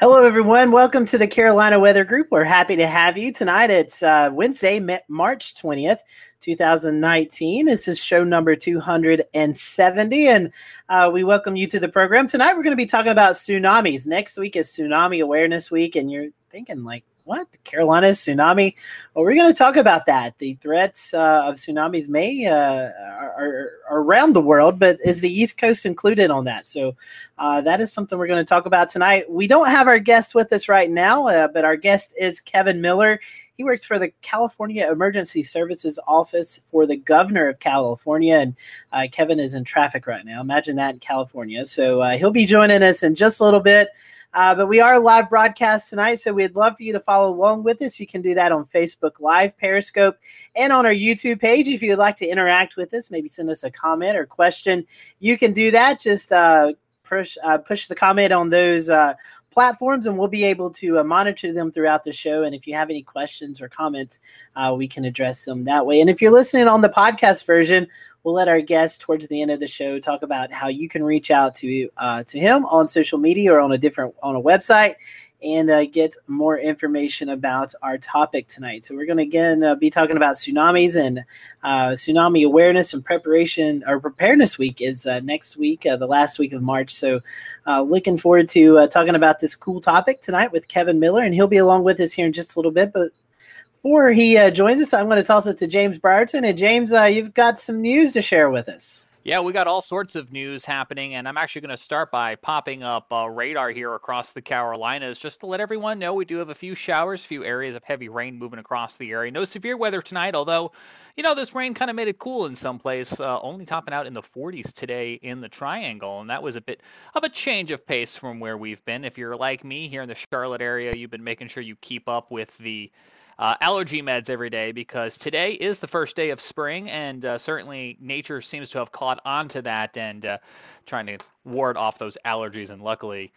Hello, everyone. Welcome to the Carolina Weather Group. We're happy to have you tonight. It's uh, Wednesday, March 20th, 2019. This is show number 270, and uh, we welcome you to the program. Tonight, we're going to be talking about tsunamis. Next week is Tsunami Awareness Week, and you're thinking, like, what? The Carolina tsunami? Well, we're going to talk about that. The threats uh, of tsunamis may uh, are, are, around the world, but is the East Coast included on that? So uh, that is something we're going to talk about tonight. We don't have our guest with us right now, uh, but our guest is Kevin Miller. He works for the California Emergency Services Office for the Governor of California, and uh, Kevin is in traffic right now. Imagine that in California. So uh, he'll be joining us in just a little bit. Uh, but we are live broadcast tonight, so we'd love for you to follow along with us. You can do that on Facebook Live, Periscope, and on our YouTube page. If you would like to interact with us, maybe send us a comment or question, you can do that. Just uh, push uh, push the comment on those uh, platforms, and we'll be able to uh, monitor them throughout the show. And if you have any questions or comments, uh, we can address them that way. And if you're listening on the podcast version, we'll let our guest towards the end of the show talk about how you can reach out to uh, to him on social media or on a different on a website and uh, get more information about our topic tonight. So we're going to again uh, be talking about tsunamis and uh, tsunami awareness and preparation or preparedness week is uh, next week, uh, the last week of March. So uh, looking forward to talking about this cool topic tonight with Kevin Miller, and he'll be along with us here in just a little bit. But before he uh, joins us, I'm going to toss it to James Brierton. And James, uh, you've got some news to share with us. Yeah, we got all sorts of news happening, and I'm actually going to start by popping up uh, radar here across the Carolinas just to let everyone know we do have a few showers, few areas of heavy rain moving across the area. No severe weather tonight, although, you know, this rain kind of made it cool in some place, uh, only topping out in the 40s today in the Triangle, and that was a bit of a change of pace from where we've been. If you're like me here in the Charlotte area, you've been making sure you keep up with the uh, allergy meds every day because today is the first day of spring, and uh, certainly nature seems to have caught on to that and uh, trying to ward off those allergies, and luckily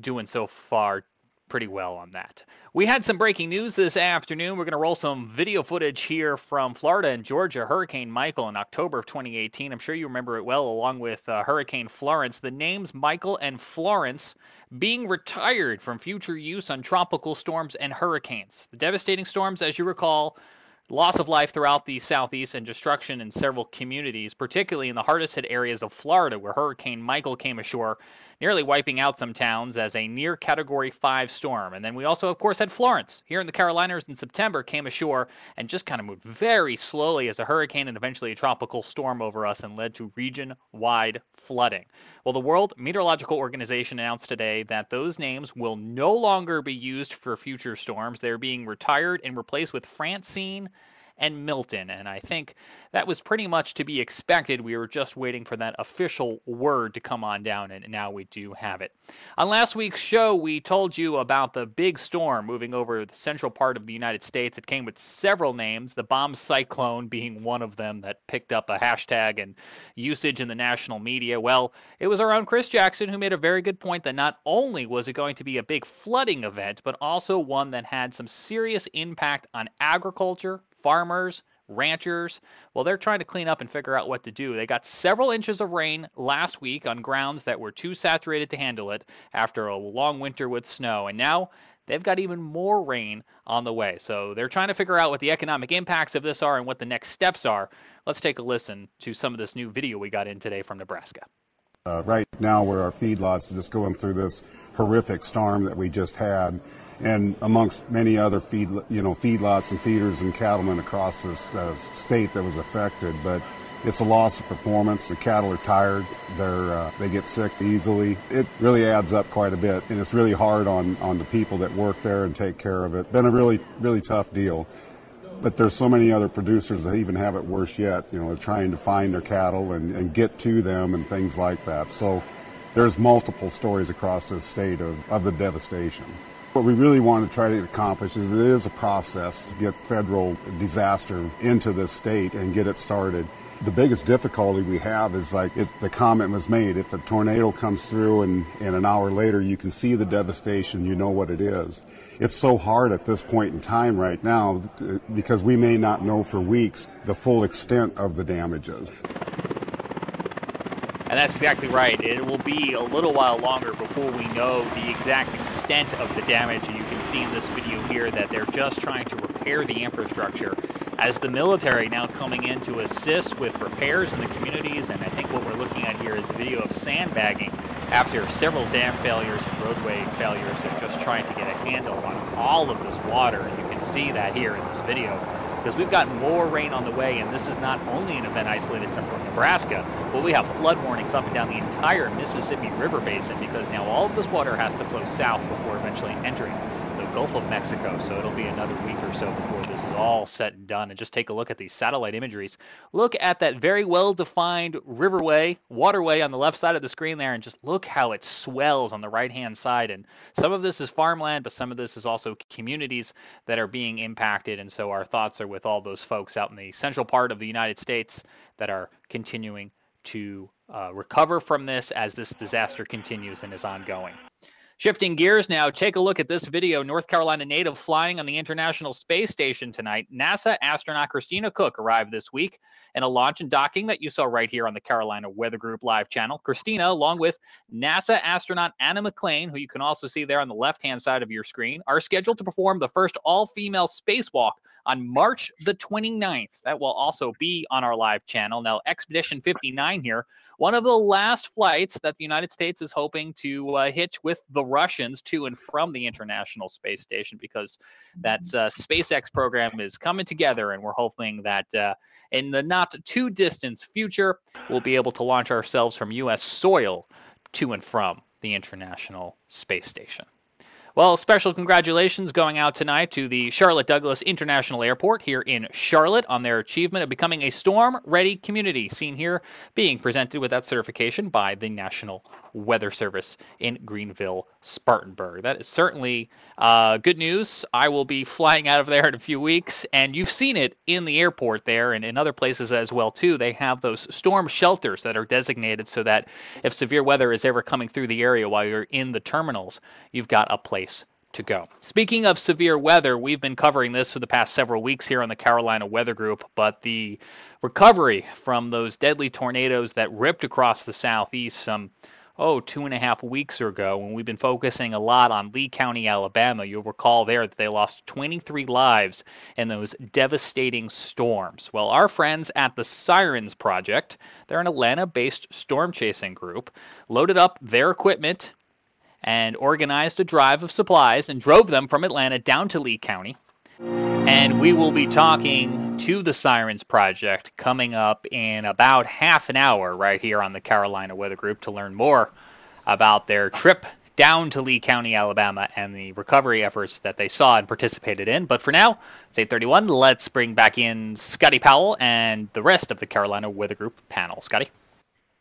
doing so far pretty well on that. We had some breaking news this afternoon. We're going to roll some video footage here from Florida and Georgia. Hurricane Michael in October of 2018. I'm sure you remember it well, along with uh, Hurricane Florence. The names Michael and Florence being retired from future use on tropical storms and hurricanes. The devastating storms, as you recall, loss of life throughout the southeast and destruction in several communities, particularly in the hardest hit areas of Florida, where Hurricane Michael came ashore nearly wiping out some towns as a near Category 5 storm. And then we also, of course, had Florence here in the Carolinas in September, came ashore and just kind of moved very slowly as a hurricane and eventually a tropical storm over us and led to region wide flooding. Well, the World Meteorological Organization announced today that those names will no longer be used for future storms. They're being retired and replaced with Francine and Milton. And I think that was pretty much to be expected. We were just waiting for that official word to come on down, and now we do have it. On last week's show, we told you about the big storm moving over the central part of the United States. It came with several names, the bomb cyclone being one of them that picked up a hashtag and usage in the national media. Well, it was our own Chris Jackson who made a very good point that not only was it going to be a big flooding event, but also one that had some serious impact on agriculture, farmers, ranchers, well, they're trying to clean up and figure out what to do. They got several inches of rain last week on grounds that were too saturated to handle it after a long winter with snow. And now they've got even more rain on the way. So they're trying to figure out what the economic impacts of this are and what the next steps are. Let's take a listen to some of this new video we got in today from Nebraska. Uh, right now, where our feedlots are just going through this horrific storm that we just had, and amongst many other feed, you know, feedlots and feeders and cattlemen across this uh, state that was affected. But it's a loss of performance. The cattle are tired. They're uh, they get sick easily. It really adds up quite a bit, and it's really hard on on the people that work there and take care of it. Been a really really tough deal. But there's so many other producers that even have it worse yet. You know, they're trying to find their cattle and, and get to them and things like that. So there's multiple stories across this state of, of the devastation. What we really want to try to accomplish is it is a process to get federal disaster into the state and get it started. The biggest difficulty we have is like if the comment was made, if a tornado comes through and, and an hour later you can see the devastation, you know what it is. It's so hard at this point in time right now uh, because we may not know for weeks the full extent of the damages. And that's exactly right. It will be a little while longer before we know the exact extent of the damage. And you can see in this video here that they're just trying to repair the infrastructure as the military now coming in to assist with repairs in the communities. And I think what we're looking at here is a video of sandbagging after several dam failures and roadway failures. They're just trying to get a handle on all of this water. And you can see that here in this video because we've got more rain on the way, and this is not only an event isolated to Nebraska, but we have flood warnings up and down the entire Mississippi River Basin because now all of this water has to flow south before eventually entering Gulf of Mexico. So it'll be another week or so before this is all set and done. And just take a look at these satellite imageries. Look at that very well defined riverway, waterway on the left side of the screen there, and just look how it swells on the right hand side. And some of this is farmland, but some of this is also communities that are being impacted. And so our thoughts are with all those folks out in the central part of the United States that are continuing to uh, recover from this as this disaster continues and is ongoing. Shifting gears now, take a look at this video. North Carolina native flying on the International Space Station tonight. NASA astronaut Christina Koch arrived this week in a launch and docking that you saw right here on the Carolina Weather Group live channel. Christina, along with NASA astronaut Anna McClain, who you can also see there on the left hand side of your screen, are scheduled to perform the first all female spacewalk on March the 29th. That will also be on our live channel. Now, Expedition 59 here, one of the last flights that the United States is hoping to uh, hitch with the Russians to and from the International Space Station because that uh, SpaceX program is coming together, and we're hoping that uh, in the not too distant future, we'll be able to launch ourselves from U.S. soil to and from the International Space Station. Well, special congratulations going out tonight to the Charlotte Douglas International Airport here in Charlotte on their achievement of becoming a storm ready community. Seen here being presented with that certification by the National Weather Service in Greenville, Spartanburg. That is certainly uh, good news. I will be flying out of there in a few weeks, and you've seen it in the airport there and in other places as well too. They have those storm shelters that are designated so that if severe weather is ever coming through the area while you're in the terminals, you've got a place to go. Speaking of severe weather, we've been covering this for the past several weeks here on the Carolina Weather Group, but the recovery from those deadly tornadoes that ripped across the southeast some oh, two and a half weeks ago when we've been focusing a lot on Lee County, Alabama. You'll recall there that they lost 23 lives in those devastating storms. Well, our friends at the Sirens Project, they're an Atlanta based storm chasing group, loaded up their equipment and organized a drive of supplies and drove them from Atlanta down to Lee County. And we will be talking to the Sirens Project coming up in about half an hour right here on the Carolina Weather Group to learn more about their trip down to Lee County, Alabama, and the recovery efforts that they saw and participated in. But for now, it's 8:31. Let's bring back in Scotty Powell and the rest of the Carolina Weather Group panel. Scotty.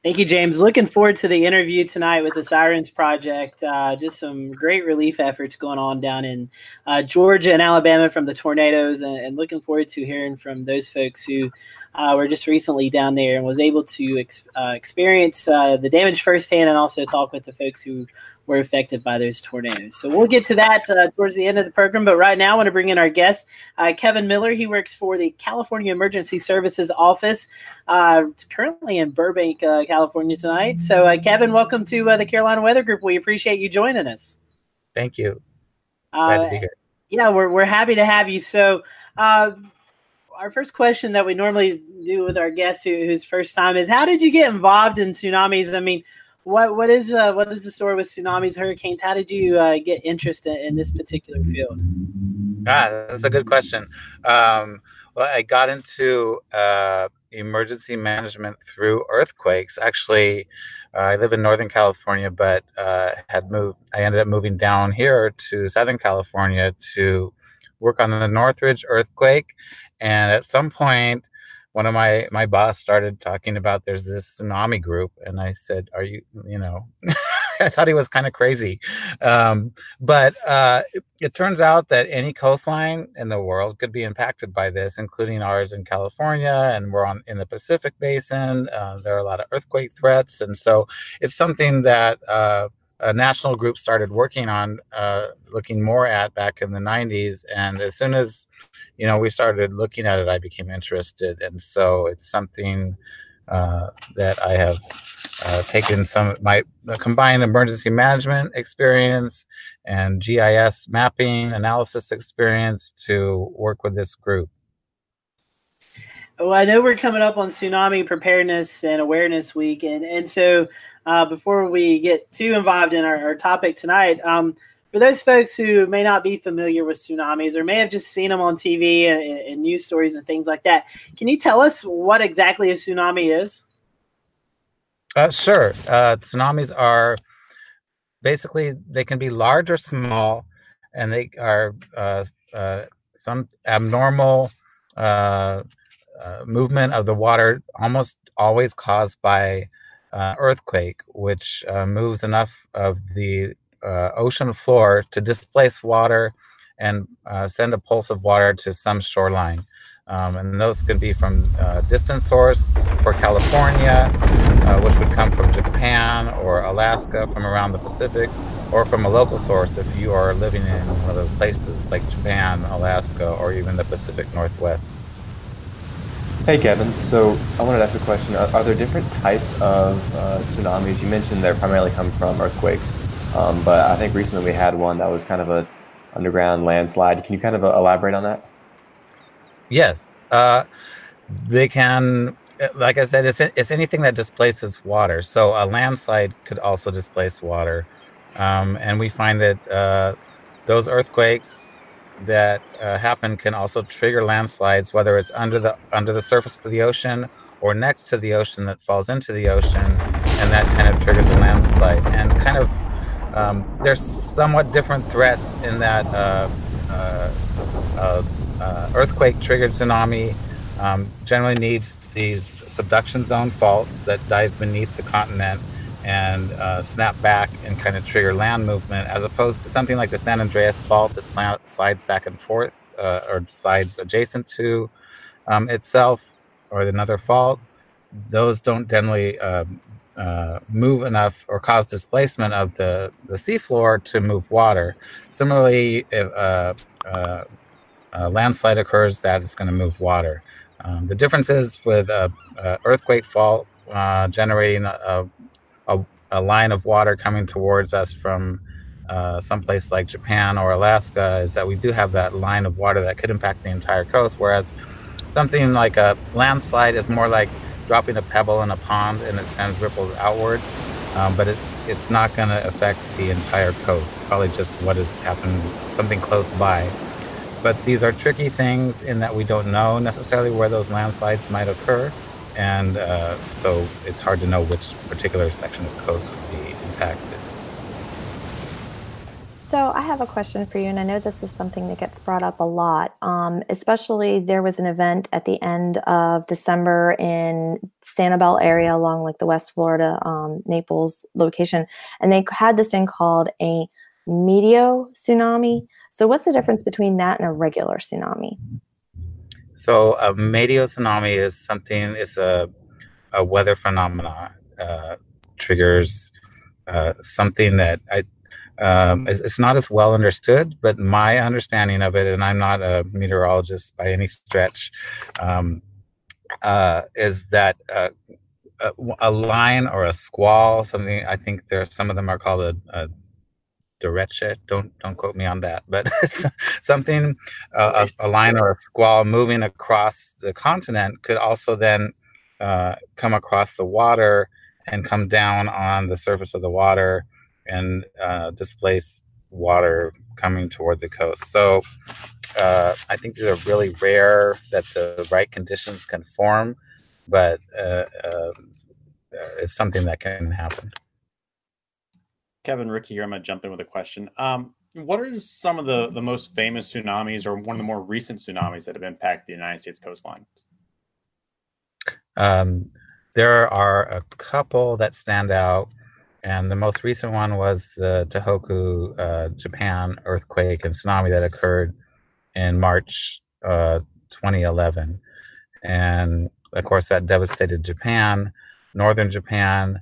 Thank you, James. Looking forward to the interview tonight with the Sirens Project. Uh, just some great relief efforts going on down in uh, Georgia and Alabama from the tornadoes, and, and, looking forward to hearing from those folks who uh, were just recently down there and was able to ex- uh, experience uh, the damage firsthand, and also talk with the folks who were affected by those tornadoes. So we'll get to that uh, towards the end of the program. But right now, I want to bring in our guest, uh, Kevin Miller. He works for the California Emergency Services Office. Uh, it's currently in Burbank, uh, California tonight. So, uh, Kevin, welcome to uh, the Carolina Weather Group. We appreciate you joining us. Thank you. Glad to be here. Yeah, we're, we're happy to have you. So, our first question that we normally do with our guests who, whose first time is how did you get involved in tsunamis? I mean, what what is uh, what is the story with tsunamis, hurricanes? How did you uh, get interested in this particular field? Ah, that's a good question. Um, well, I got into uh, emergency management through earthquakes. Actually, uh, I live in Northern California, but uh, had moved. I ended up moving down here to Southern California to work on the Northridge earthquake, and at some point one of my my boss started talking about there's this tsunami group and i said are you you know? I thought he was kind of crazy. Um, but uh, it, turns out that any coastline in the world could be impacted by this including ours in california and we're on in the pacific basin uh, there are a lot of earthquake threats. And so it's something that uh, a national group started working on uh, looking more at back in the 90s and as soon as you know we started looking at it i became interested and so it's something uh, that I have uh, taken some my combined emergency management experience and GIS mapping analysis experience to work with this group. Well, I know we're coming up on Tsunami Preparedness and Awareness Week, and and so uh, before we get too involved in our, our topic tonight, um, for those folks who may not be familiar with tsunamis or may have just seen them on TV and, and news stories and things like that, can you tell us what exactly a tsunami is? Uh, sure. Uh, tsunamis are basically they can be large or small, and they are uh, uh some abnormal uh, uh, movement of the water, almost always caused by earthquake, which moves enough of the ocean floor to displace water and send a pulse of water to some shoreline. Um, and those could be from uh, distant source for California, uh, which would come from Japan or Alaska from around the Pacific, or from a local source if you are living in one of those places like Japan, Alaska, or even the Pacific Northwest. Hey Kevin, so I wanted to ask a question. Are, are there different types of uh, tsunamis? You mentioned they primarily come from earthquakes, um, but I think recently we had one that was kind of a underground landslide. Can you kind of uh, elaborate on that? Yes, uh, they can. Like I said, it's it's anything that displaces water. So a landslide could also displace water, um, and we find that uh, those earthquakes that uh, happen can also trigger landslides, whether it's under the under the surface of the ocean or next to the ocean that falls into the ocean, and that kind of triggers a landslide. And kind of um, there's somewhat different threats in that uh, uh, uh uh, earthquake triggered tsunami um, generally needs these subduction zone faults that dive beneath the continent and uh, snap back and kind of trigger land movement, as opposed to something like the San Andreas fault that slides back and forth uh, or slides adjacent to um, itself or another fault. Those don't generally uh, uh, move enough or cause displacement of the, the seafloor to move water. Similarly, if, uh, uh, a landslide occurs, that is going to move water. Um, the difference is with a, a earthquake fault uh, generating a, a, a, line of water coming towards us from uh, someplace like Japan or Alaska is that we do have that line of water that could impact the entire coast, whereas something like a landslide is more like dropping a pebble in a pond and it sends ripples outward. Um, but it's it's not going to affect the entire coast. Probably just what has happened, something close by. But these are tricky things in that we don't know necessarily where those landslides might occur. And uh, so it's hard to know which particular section of the coast would be impacted. So I have a question for you, and I know this is something that gets brought up a lot. Um, especially, there was an event at the end of December in Sanibel area along like the West Florida, um, Naples location, and they had this thing called a meteo tsunami. So, what's the difference between that and a regular tsunami? So, a meteo tsunami is something, it's a, a weather phenomena, uh, triggers uh, something that I, um, it's not as well understood, but my understanding of it, and I'm not a meteorologist by any stretch, um, uh, is that uh, a, a, line or a squall, something I think there some of them are called a, a derecho. Don't don't quote me on that, but something uh, a, a, line or a squall moving across the continent could also then uh, come across the water and come down on the surface of the water and uh, displace water coming toward the coast. So uh, I think these are really rare that the right conditions can form, but uh, uh, it's something that can happen. Kevin Ricky here. I'm going to jump in with a question. Um, what are some of the, the most famous tsunamis or one of the more recent tsunamis that have impacted the United States coastline? Um, there are a couple that stand out, and the most recent one was the Tohoku, uh, Japan earthquake and tsunami that occurred in March uh, 2011. And of course, that devastated Japan, northern Japan,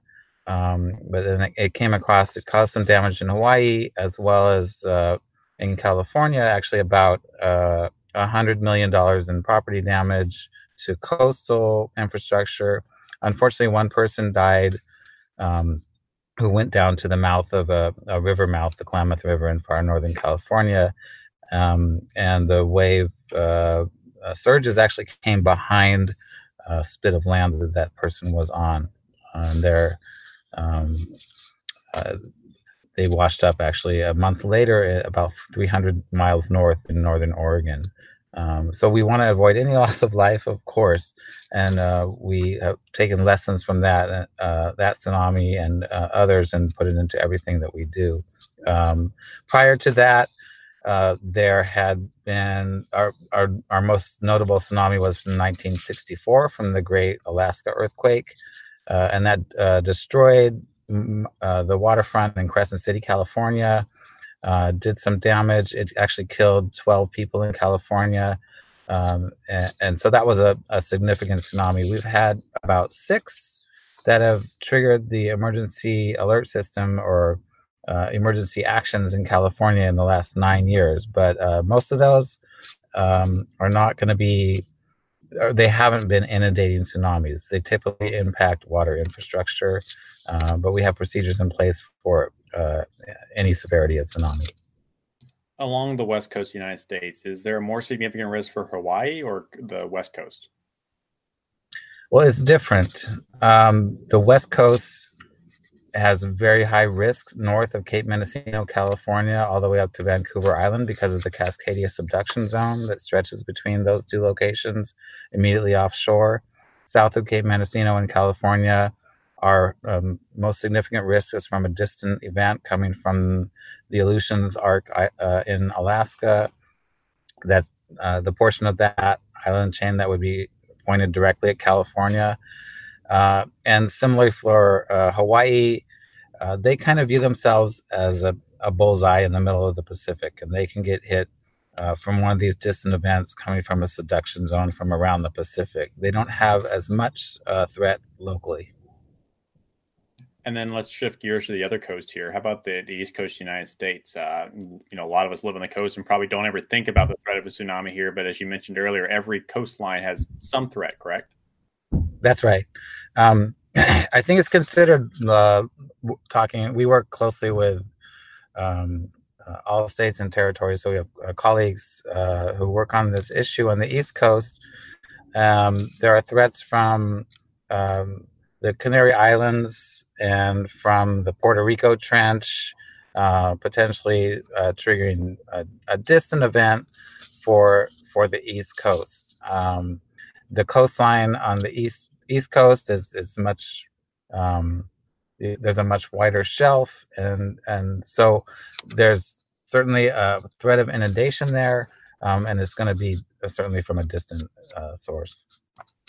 um, but then it, came across, it caused some damage in Hawaii as well as uh, in California, actually, about uh, $100 million in property damage to coastal infrastructure, unfortunately, one person died um, who went down to the mouth of a, a, river mouth, the Klamath River in far northern California. Um, and the wave uh, uh, surges actually came behind a spit of land that that person was on. And there, um, uh, they washed up actually a month later, about 300 miles north in northern Oregon. Um, so we want to avoid any loss of life, of course, and uh, we have taken lessons from that uh, that tsunami and uh, others and put it into everything that we do. Um, prior to that, uh, there had been our, our our most notable tsunami was from 1964 from the Great Alaska earthquake, uh, and that uh, destroyed the waterfront in Crescent City, California uh, did some damage. It actually killed 12 people in California. Um, and, and, so that was a, a, significant tsunami. We've had about six that have triggered the emergency alert system or uh, emergency actions in California in the last nine years. But uh, most of those um, are not going to be, they haven't been inundating tsunamis. They typically impact water infrastructure, uh, but we have procedures in place for uh, any severity of tsunami. Along the west coast of the United States, is there a more significant risk for Hawaii or the west coast? Well, it's different. Um, the west coast has very high risk north of Cape Mendocino, California, all the way up to Vancouver Island because of the Cascadia subduction zone that stretches between those two locations immediately offshore. South of Cape Mendocino in California, our um, most significant risk is from a distant event coming from the Aleutians Arc uh, in Alaska. That uh, the portion of that island chain that would be pointed directly at California. Uh, and similarly for uh, Hawaii, uh, they kind of view themselves as a, a, bullseye in the middle of the Pacific, and they can get hit uh, from one of these distant events coming from a subduction zone from around the Pacific. They don't have as much threat locally. And then let's shift gears to the other coast here. How about the, the east coast of the United States? Uh, you know, a lot of us live on the coast and probably don't ever think about the threat of a tsunami here. But as you mentioned earlier, every coastline has some threat, correct? That's right. Um, I think it's considered uh, talking. We work closely with um, uh, all states and territories. So we have uh, colleagues uh, who work on this issue on the East Coast. Um, there are threats from um, the Canary Islands and from the Puerto Rico Trench, uh, potentially uh, triggering a, a, distant event for for the East Coast. Um, the coastline on the east East Coast is is much um, there's a much wider shelf, and and so there's certainly a threat of inundation there, um, and it's going to be certainly from a distant uh, source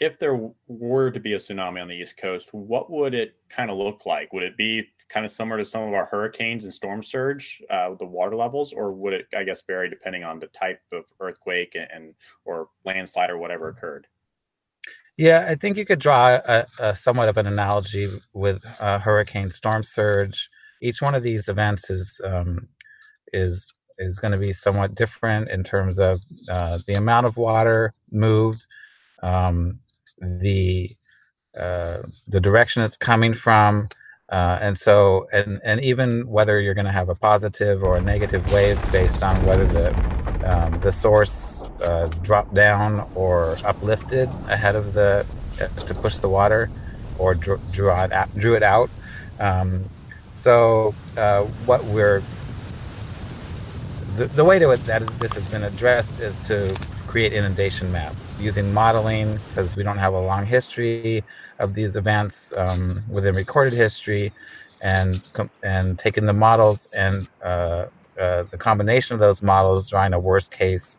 if there were to be a tsunami on the East Coast, what would it kind of look like? Would it be kind of similar to some of our hurricanes and storm surge, uh, with the water levels, or would it, I guess, vary depending on the type of earthquake and or landslide or whatever occurred? Yeah, I think you could draw a, a somewhat of an analogy with uh, hurricane storm surge. Each one of these events is um, is is going to be somewhat different in terms of uh, the amount of water moved, um, the uh, the direction it's coming from, uh, and so and and even whether you're going to have a positive or a negative wave based on whether the um, the source uh, dropped down or uplifted ahead of the uh, to push the water or drew, drew it out, drew it out. Um, so uh, what we're the, the way to that this has been addressed is to create inundation maps using modeling because we don't have a long history of these events um, within recorded history and and taking the models and uh, the combination of those models drawing a worst case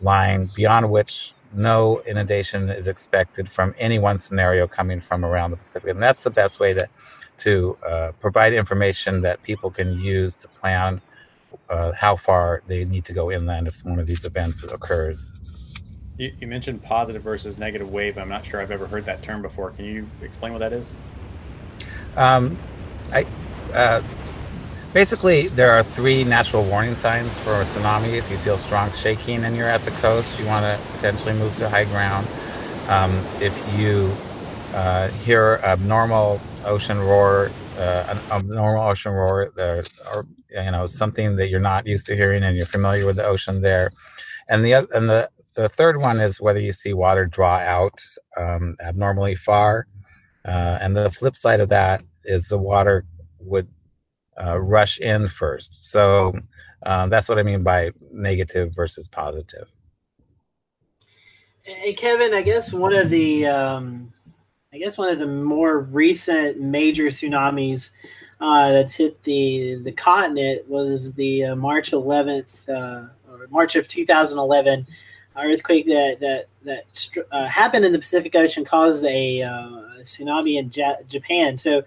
line beyond which no inundation is expected from any one scenario coming from around the Pacific. And that's the best way to to uh, provide information that people can use to plan uh, how far they need to go inland if one of these events occurs. You, you, mentioned positive versus negative wave. I'm not sure I've ever heard that term before. Can you explain what that is? Um, I uh, basically there are three natural warning signs for a tsunami. If you feel strong shaking and you're at the coast, you want to potentially move to high ground. Um, if you uh, hear abnormal ocean roar, uh, an abnormal ocean roar, uh, or you know something that you're not used to hearing, and you're familiar with the ocean there. And the and the the third one is whether you see water draw out um, abnormally far. Uh, and the flip side of that is the water would uh, rush in first. So uh, that's what I mean by negative versus positive. Hey, Kevin, I guess one of the um, I guess one of the more recent major tsunamis uh, that's hit the the continent was the uh, March 11th uh, or March of 2011 earthquake that that that uh, happened in the Pacific Ocean caused a, uh, tsunami in ja- Japan. So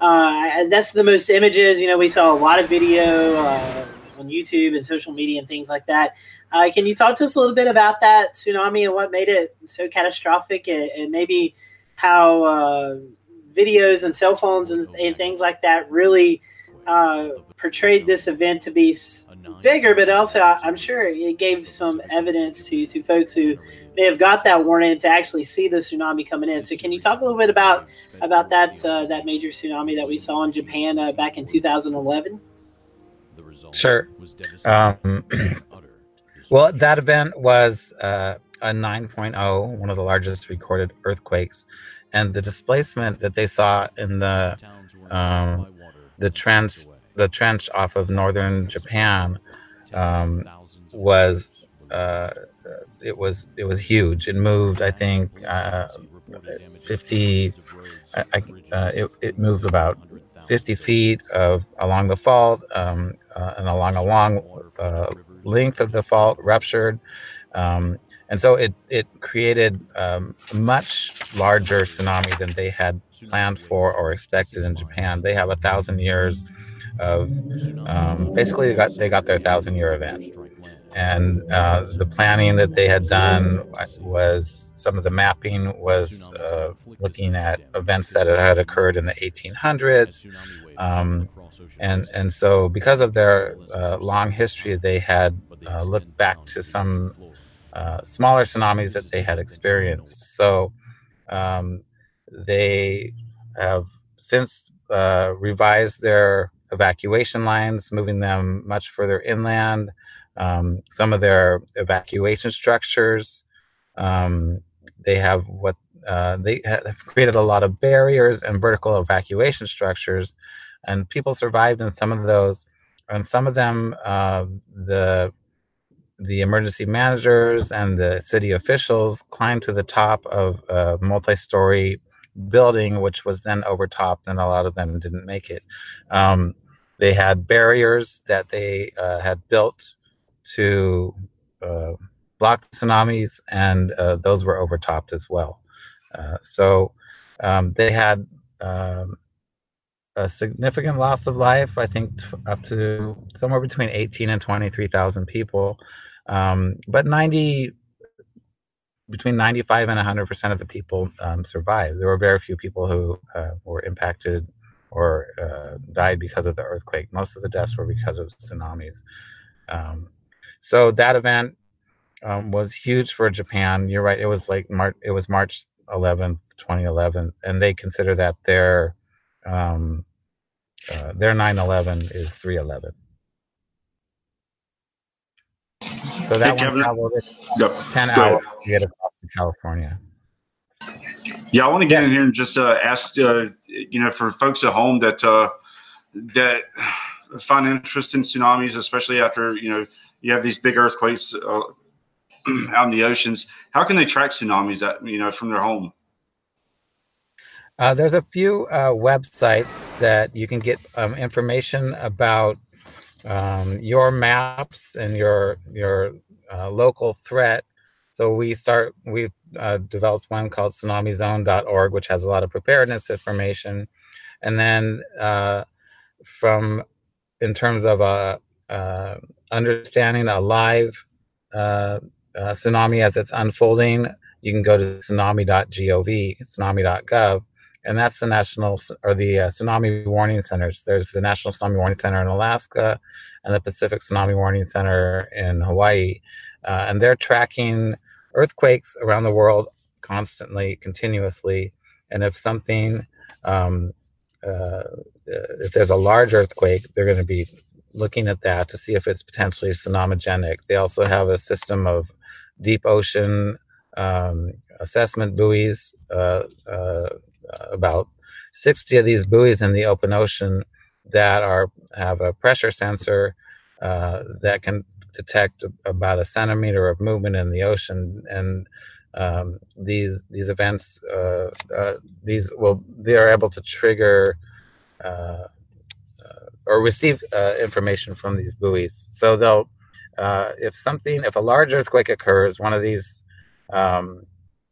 uh, that's the most images. You know, we saw a lot of video uh, on YouTube and social media and things like that. Uh, can you talk to us a little bit about that tsunami and what made it so catastrophic, and, and maybe how uh, videos and cell phones and, and, things like that really portrayed this event to be bigger, but also I'm sure it gave some evidence to to folks who may have got that warning to actually see the tsunami coming in. So, can you talk a little bit about about that uh, that major tsunami that we saw in Japan uh, back in 2011? Sure. Um, well, that event was uh, a 9.0, one of the largest recorded earthquakes, and the displacement that they saw in the um, the trench the trench off of northern Japan um, was uh, it was it was huge. It moved, I think, uh, fifty. I, uh, it, it moved about fifty feet of along the fault um, uh, and along a long uh, length of the fault ruptured. Um, and so it, it created um, much larger tsunami than they had planned for or expected in Japan. They have a thousand years of um, basically they got they got their thousand year event, and uh, the planning that they had done was some of the mapping was uh, looking at events that had occurred in the 1800s, um, and and so because of their uh, long history, they had uh, looked back to some uh, smaller tsunamis that they had experienced. So um, they have since uh, revised their evacuation lines, moving them much further inland. Um, some of their evacuation structures, um, they have what uh, they have created a lot of barriers and vertical evacuation structures, and people survived in some of those. And some of them, uh, the the emergency managers and the city officials climbed to the top of a multi-story building, which was then overtopped, and a lot of them didn't make it. Um, they had barriers that they uh, had built to uh, block tsunamis, and uh, those were overtopped as well. Uh, so um, they had um, a significant loss of life. I think t- up to somewhere between 18 and 23,000 people, um, but 90 between 95 and 100 percent of the people um, survived. There were very few people who uh, were impacted or uh, died because of the earthquake. Most of the deaths were because of tsunamis. Um, so that event um, was huge for Japan. You're right. It was like March. It was March 11th, 2011, and they consider that their um, uh, their 9/11 is 3/11. So that hey, one traveled yep. 10 hours to get across to California. Yeah, I want to get in here and just uh, ask, uh, you know, for folks at home that uh, that find interest in tsunamis, especially after you know you have these big earthquakes uh, out in the oceans. How can they track tsunamis that you know from their home? Uh, there's a few uh, websites that you can get um, information about um, your maps and your your uh, local threat. So we start. We've uh, developed one called tsunamizone.org, which has a lot of preparedness information, and then uh, from in terms of a uh, understanding a live uh, tsunami as it's unfolding, you can go to tsunami.gov, tsunami.gov, and that's the national or the uh, tsunami warning centers. There's the National Tsunami Warning Center in Alaska and the Pacific Tsunami Warning Center in Hawaii, uh, and they're tracking earthquakes around the world constantly, continuously, and if something, um, uh, if there's a large earthquake, they're going to be looking at that to see if it's potentially tsunamigenic. They also have a system of deep ocean um, assessment buoys, uh, uh, about 60 of these buoys in the open ocean that are have a pressure sensor uh, that can detect about a centimeter of movement in the ocean and um, these these events uh, uh, these will they are able to trigger uh, or receive uh, information from these buoys so they'll if something if a large earthquake occurs one of these um,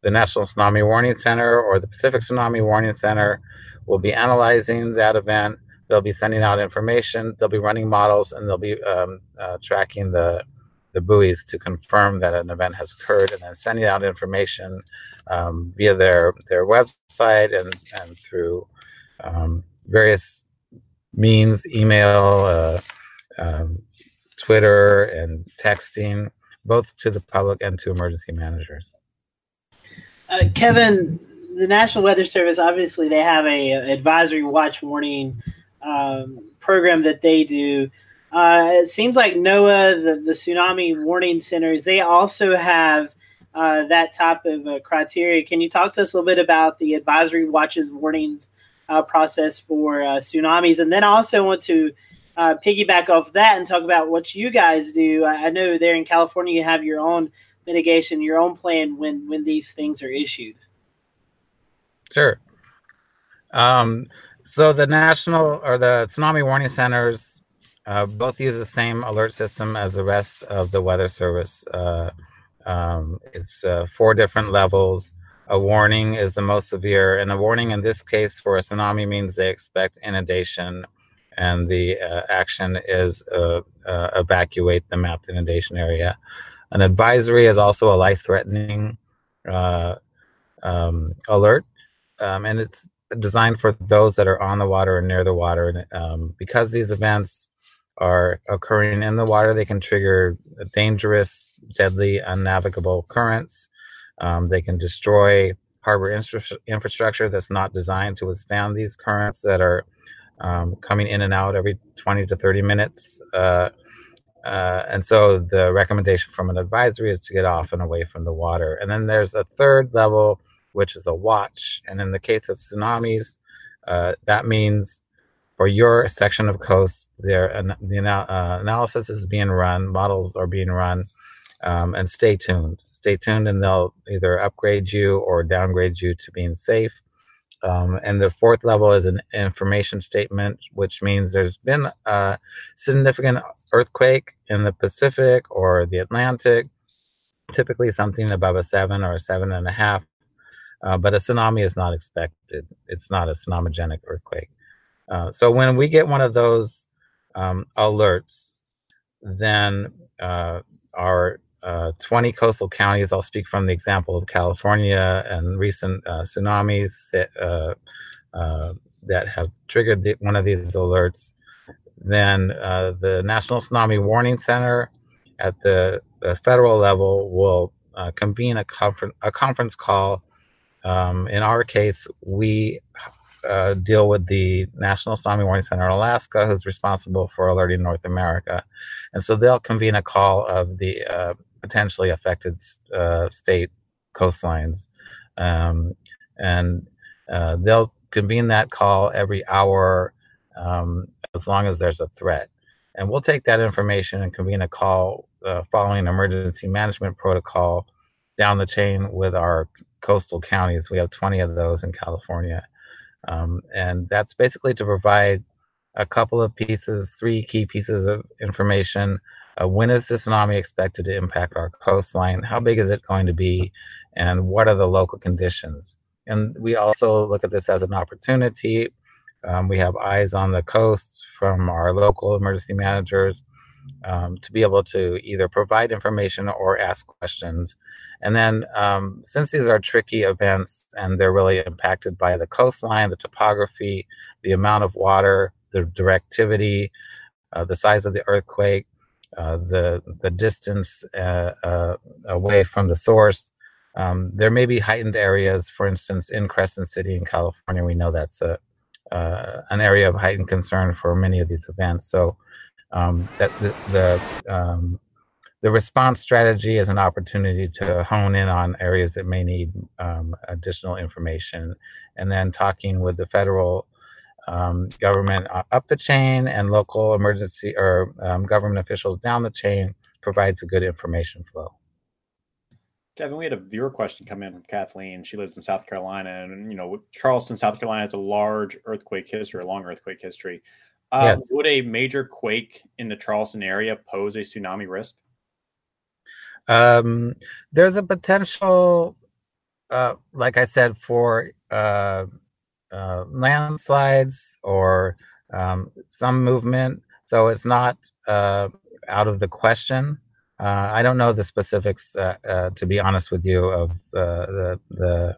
the National Tsunami Warning Center or the Pacific Tsunami Warning Center will be analyzing that event They'll be sending out information. They'll be running models, and they'll be um, uh, tracking the the buoys to confirm that an event has occurred, and then sending out information um, via their their website and and through um, various means, email, uh, um, Twitter, and texting, both to the public and to emergency managers. Uh, Kevin, the National Weather Service obviously they have a advisory watch warning um, program that they do. Uh, it seems like NOAA, the, the tsunami warning centers, they also have uh, that type of uh, criteria. Can you talk to us a little bit about the advisory watches warnings uh, process for uh, tsunamis? And then I also want to uh, piggyback off that and talk about what you guys do. I, I know there in California you have your own mitigation, your own plan when when these things are issued. Sure. Um, so the national or the tsunami warning centers uh, both use the same alert system as the rest of the weather service. Uh, um, it's uh, four different levels. A warning is the most severe, and a warning in this case for a tsunami means they expect inundation, and the uh, action is uh, uh, evacuate the mapped inundation area. An advisory is also a life-threatening um, alert, um, and it's designed for those that are on the water and near the water. And um, because these events are occurring in the water, they can trigger dangerous, deadly, unnavigable currents. Um, they can destroy harbor infra- infrastructure that's not designed to withstand these currents that are um, coming in and out every 20 to 30 minutes. Uh, uh, and so the recommendation from an advisory is to get off and away from the water. And then there's a third level which is a watch. And in the case of tsunamis, uh, that means for your section of coast, there the uh, analysis is being run, models are being run, um, and stay tuned. Stay tuned, and they'll either upgrade you or downgrade you to being safe. Um, and the fourth level is an information statement, which means there's been a significant earthquake in the Pacific or the Atlantic, typically something above a seven or a seven and a half uh, but a tsunami is not expected. It's not a tsunamigenic earthquake. Uh, so when we get one of those um, alerts, then uh, our uh, 20 coastal counties, I'll speak from the example of California and recent uh, tsunamis that, uh, that have triggered the, one of these alerts, then the National Tsunami Warning Center at the, the federal level will convene a, confer- a conference call um, in our case, we uh, deal with the National Tsunami Warning Center in Alaska, who's responsible for alerting North America. And so they'll convene a call of the uh, potentially affected uh, state coastlines. Um, and uh, they'll convene that call every hour um, as long as there's a threat. And we'll take that information and convene a call uh, following emergency management protocol down the chain with our coastal counties. We have 20 of those in California. Um, and that's basically to provide a couple of pieces, three key pieces of information. Uh, when is the tsunami expected to impact our coastline? How big is it going to be? And what are the local conditions? And we also look at this as an opportunity. Um, we have eyes on the coasts from our local emergency managers um, to be able to either provide information or ask questions. And then, um, since these are tricky events and they're really impacted by the coastline, the topography, the amount of water, the directivity, uh, the size of the earthquake, uh, the the distance uh, uh away from the source, um, there may be heightened areas, for instance, in Crescent City in California. We know that's a an area of heightened concern for many of these events. So um, that the the, um, the, response strategy is an opportunity to hone in on areas that may need um, additional information, and then talking with the federal um, government up the chain and local emergency or um, government officials down the chain provides a good information flow. Kevin, we had a viewer question come in from Kathleen. She lives in South Carolina, and you know, Charleston, South Carolina has a large earthquake history, a long earthquake history. Uh, yes. Would a major quake in the Charleston area pose a tsunami risk? Um, there's a potential, uh, like I said, for uh, uh landslides or um, some movement. So it's not uh, out of the question. Uh, I don't know the specifics, uh, uh, to be honest with you, of the the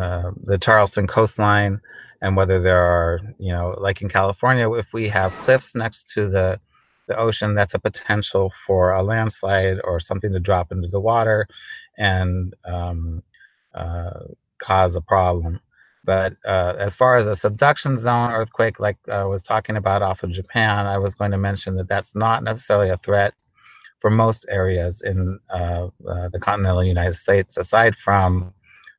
uh, the Charleston coastline and whether there are, you know, like in California, if we have cliffs next to the the ocean, that's a potential for a landslide or something to drop into the water and um, cause a problem. But as far as a subduction zone earthquake, like I was talking about off of Japan, I was going to mention that that's not necessarily a threat for most areas in uh, uh, the continental United States, aside from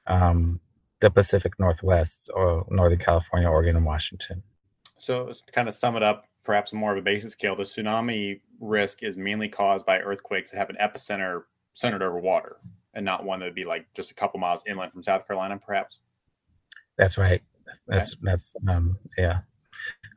um, the Pacific Northwest or Northern California, Oregon, and Washington. So, to kind of sum it up, perhaps more of a basic scale, the tsunami risk is mainly caused by earthquakes that have an epicenter centered over water and not one that would be like just a couple miles inland from South Carolina, perhaps. That's right. That's that's um, yeah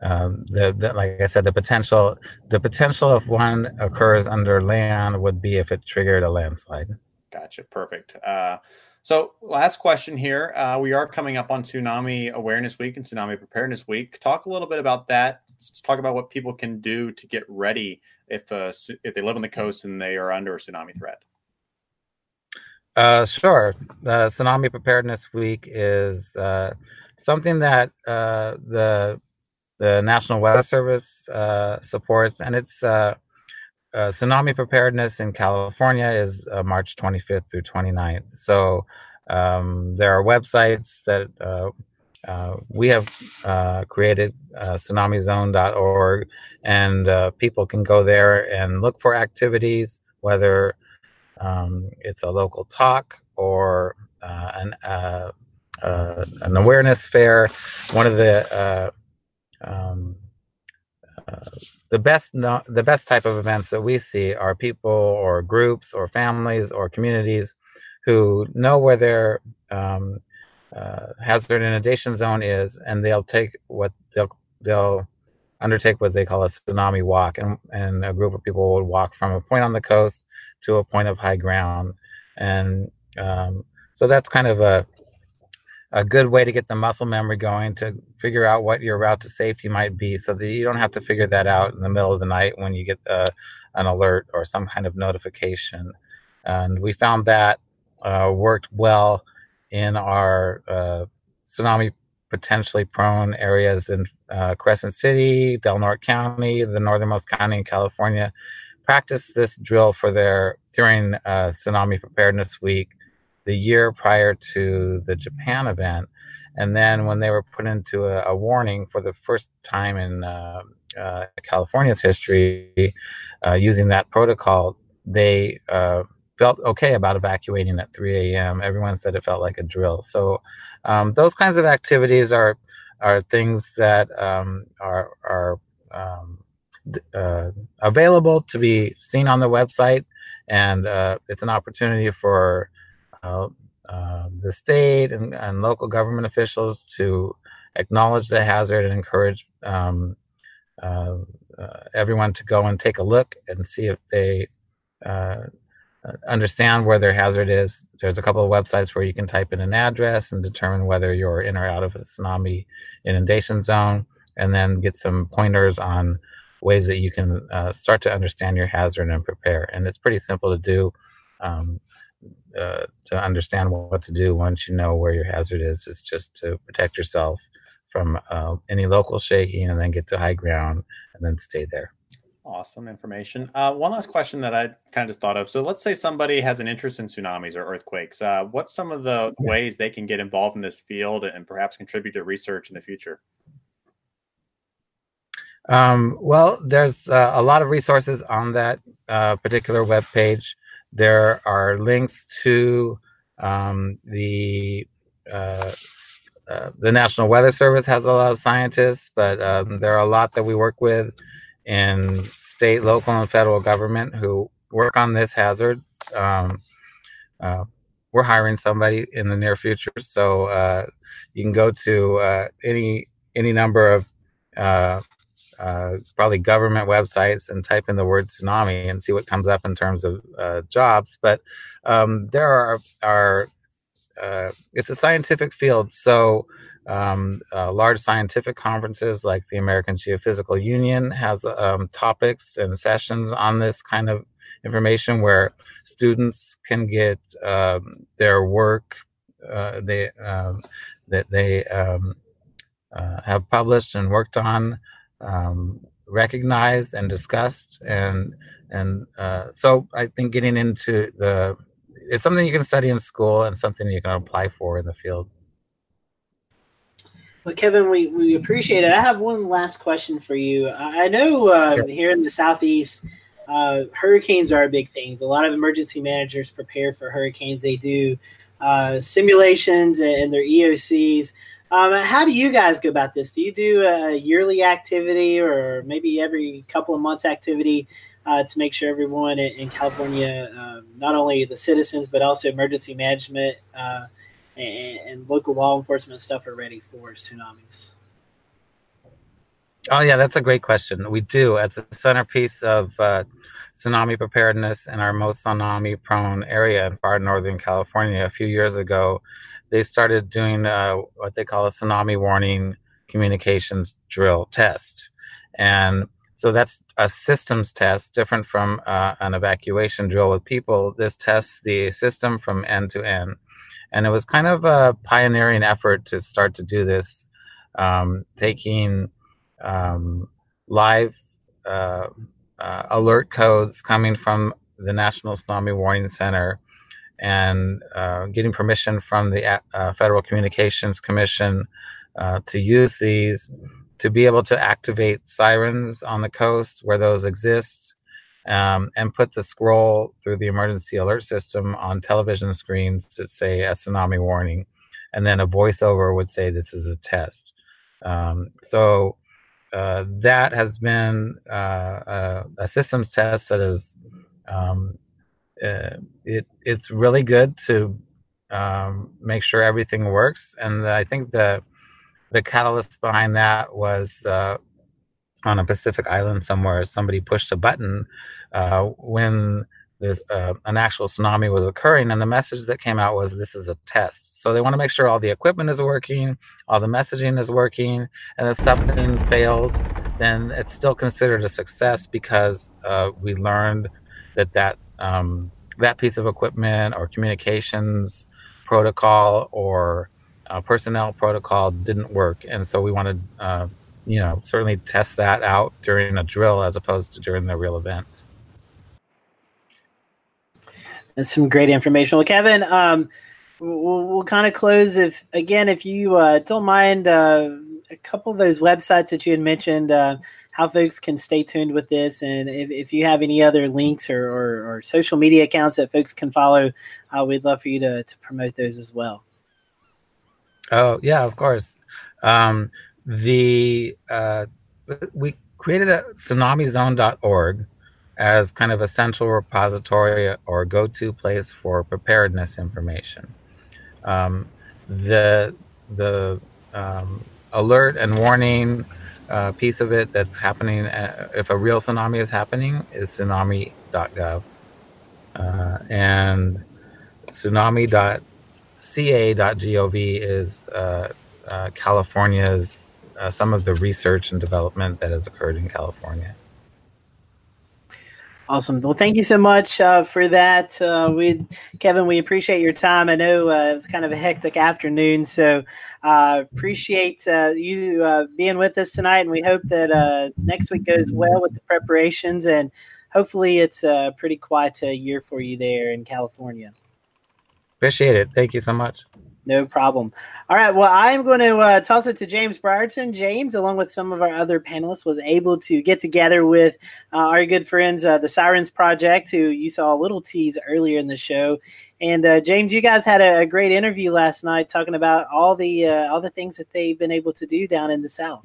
um, the, the, like I said, the potential the potential if one occurs under land would be if it triggered a landslide. Gotcha. Perfect. Uh, so, last question here. Uh, we are coming up on Tsunami Awareness Week and Tsunami Preparedness Week. Talk a little bit about that. Let's talk about what people can do to get ready if uh, if they live on the coast and they are under a tsunami threat. Uh, sure. Uh, Tsunami Preparedness Week is uh, something that uh, the the National Weather Service uh, supports, and it's uh, uh, tsunami preparedness in California is March 25th through 29th. So um, there are websites that we have created, tsunamizone.org, and people can go there and look for activities, whether um, it's a local talk or an an awareness fair. One of the um, uh, the best no, the best type of events that we see are people or groups or families or communities who know where their um, uh, hazard inundation zone is, and they'll take what they'll they'll undertake what they call a tsunami walk, and and a group of people will walk from a point on the coast to a point of high ground, and um, so that's kind of a a good way to get the muscle memory going to figure out what your route to safety might be so that you don't have to figure that out in the middle of the night when you get uh, an alert or some kind of notification. And we found that uh, worked well in our uh, tsunami potentially prone areas in uh, Crescent City, Del Norte County, the northernmost county in California. Practice this drill for their during uh, tsunami preparedness week the year prior to the Japan event. And then when they were put into a, a warning for the first time in uh, uh, California's history uh, using that protocol, they uh, felt okay about evacuating at 3 a.m. Everyone said it felt like a drill. So um, those kinds of activities are are things that um, are are um, uh, available to be seen on the website, and uh, it's an opportunity for uh, the state and, and, local government officials to acknowledge the hazard and encourage um, uh, uh, everyone to go and take a look and see if they uh, understand where their hazard is. There's a couple of websites where you can type in an address and determine whether you're in or out of a tsunami inundation zone, and then get some pointers on ways that you can uh, start to understand your hazard and prepare. And it's pretty simple to do. Um, uh, to understand what to do once you know where your hazard is. It's just to protect yourself from uh, any local shaking and then get to high ground and then stay there. Awesome information. Uh, one last question that I kind of just thought of. So let's say somebody has an interest in tsunamis or earthquakes. Uh, what's some of the ways they can get involved in this field and perhaps contribute to research in the future? Um, well, there's uh, a lot of resources on that uh, particular web page. There are links to um, the uh, uh, the National Weather Service has a lot of scientists, but um, there are a lot that we work with in state, local, and federal government who work on this hazard. Um, uh, we're hiring somebody in the near future, so uh, you can go to any any number of uh, uh, probably government websites and type in the word tsunami and see what comes up in terms of uh, jobs. But um, there are are it's a scientific field, so um, uh, large scientific conferences like the American Geophysical Union has um, topics and sessions on this kind of information where students can get um, their work uh, they um, that they um, uh, have published and worked on um, recognized and discussed and and uh, so I think getting into the it's something you can study in school and something you can apply for in the field. Well, Kevin, we, we appreciate it. I have one last question for you. I know uh, sure. here in the Southeast, uh, hurricanes are big things. A lot of emergency managers prepare for hurricanes. They do uh, simulations and their EOCs. Um, how do you guys go about this? Do you do a yearly activity or maybe every couple of months activity uh, to make sure everyone in, in California, uh, not only the citizens, but also emergency management uh, and, and local law enforcement stuff are ready for tsunamis? Oh yeah, that's a great question. We do as the centerpiece of uh, tsunami preparedness in our most tsunami-prone area in far northern California. A few years ago, they started doing uh, what they call a tsunami warning communications drill test, and so that's a systems test, different from uh, an evacuation drill with people. This tests the system from end to end and it was kind of a pioneering effort to start to do this, um, taking um, live uh, uh, alert codes coming from the National Tsunami Warning Center and uh, getting permission from the uh, Federal Communications Commission uh, to use these to be able to activate sirens on the coast where those exist um, and put the scroll through the emergency alert system on television screens that say a tsunami warning, and then a voiceover would say this is a test. Um, so uh, that has been uh, a, systems test that is um, uh, it it's really good to um, make sure everything works, and I think the the catalyst behind that was uh, on a Pacific island somewhere, somebody pushed a button uh, when uh, an actual tsunami was occurring, and the message that came out was, "This is a test." So they want to make sure all the equipment is working, all the messaging is working, and if something fails, then it's still considered a success because uh, we learned that that um, that piece of equipment or communications protocol or uh, personnel protocol didn't work, and so we wanted uh, you know, certainly test that out during a drill as opposed to during the real event. That's some great information. Well, Kevin, um, we'll, we'll kind of close if again, if you uh, don't mind, uh, a couple of those websites that you had mentioned, uh, how folks can stay tuned with this, and if, if you have any other links or, or, or social media accounts that folks can follow, uh, we'd love for you to, to promote those as well. Oh yeah, of course. Um, the uh, we created a tsunamizone.org as kind of a central repository or go-to place for preparedness information. Um, the the um, alert and warning uh, piece of it that's happening uh, if a real tsunami is happening is tsunami.gov uh, and tsunami.ca.gov is uh, uh, California's uh, some of the research and development that has occurred in California. Awesome. Well, thank you so much uh, for that. Uh, we, Kevin, we appreciate your time. I know uh, it was kind of a hectic afternoon, so uh, appreciate uh, you uh, being with us tonight. And we hope that next week goes well with the preparations, and hopefully, it's a pretty quiet year for you there in California. Appreciate it. Thank you so much. No problem. All right. Well, I'm going to uh, toss it to James Brierton. James, along with some of our other panelists, was able to get together with uh, our good friends, uh, the Sirens Project, who you saw a little tease earlier in the show. And uh, James, you guys had a, a, great interview last night talking about all the uh, all the things that they've been able to do down in the South.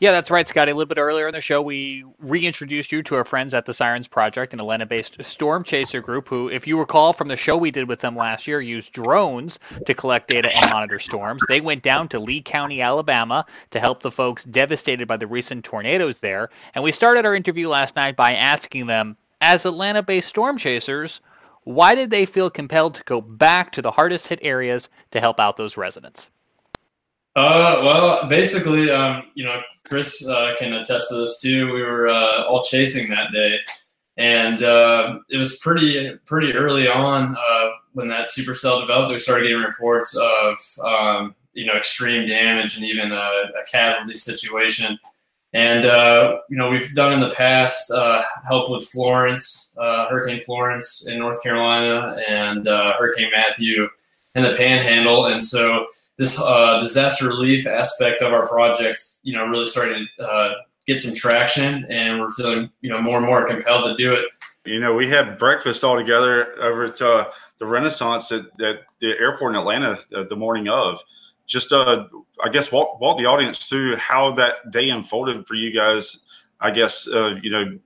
Yeah, that's right, Scotty. A little bit earlier in the show, we reintroduced you to our friends at the Sirens Project, an Atlanta based storm chaser group who, if you recall from the show we did with them last year, used drones to collect data and monitor storms. They went down to Lee County, Alabama to help the folks devastated by the recent tornadoes there. And we started our interview last night by asking them, as Atlanta based storm chasers, why did they feel compelled to go back to the hardest hit areas to help out those residents? Uh, well, basically, um, you know, Chris uh, can attest to this too. We were uh, all chasing that day, and uh, it was pretty pretty early on uh, when that supercell developed. We started getting reports of um, you know extreme damage and even a, a casualty situation. And uh, you know we've done in the past uh, help with Florence, Hurricane Florence in North Carolina, and Hurricane Matthew in the Panhandle, and so this uh, disaster relief aspect of our projects, you know, really starting to uh, get some traction, and we're feeling, you know, more and more compelled to do it. You know, we had breakfast all together over at uh, the Renaissance at, at, the airport in Atlanta the morning of. Just, uh, I guess, walk, walk the audience through how that day unfolded for you guys. I guess, uh, you know,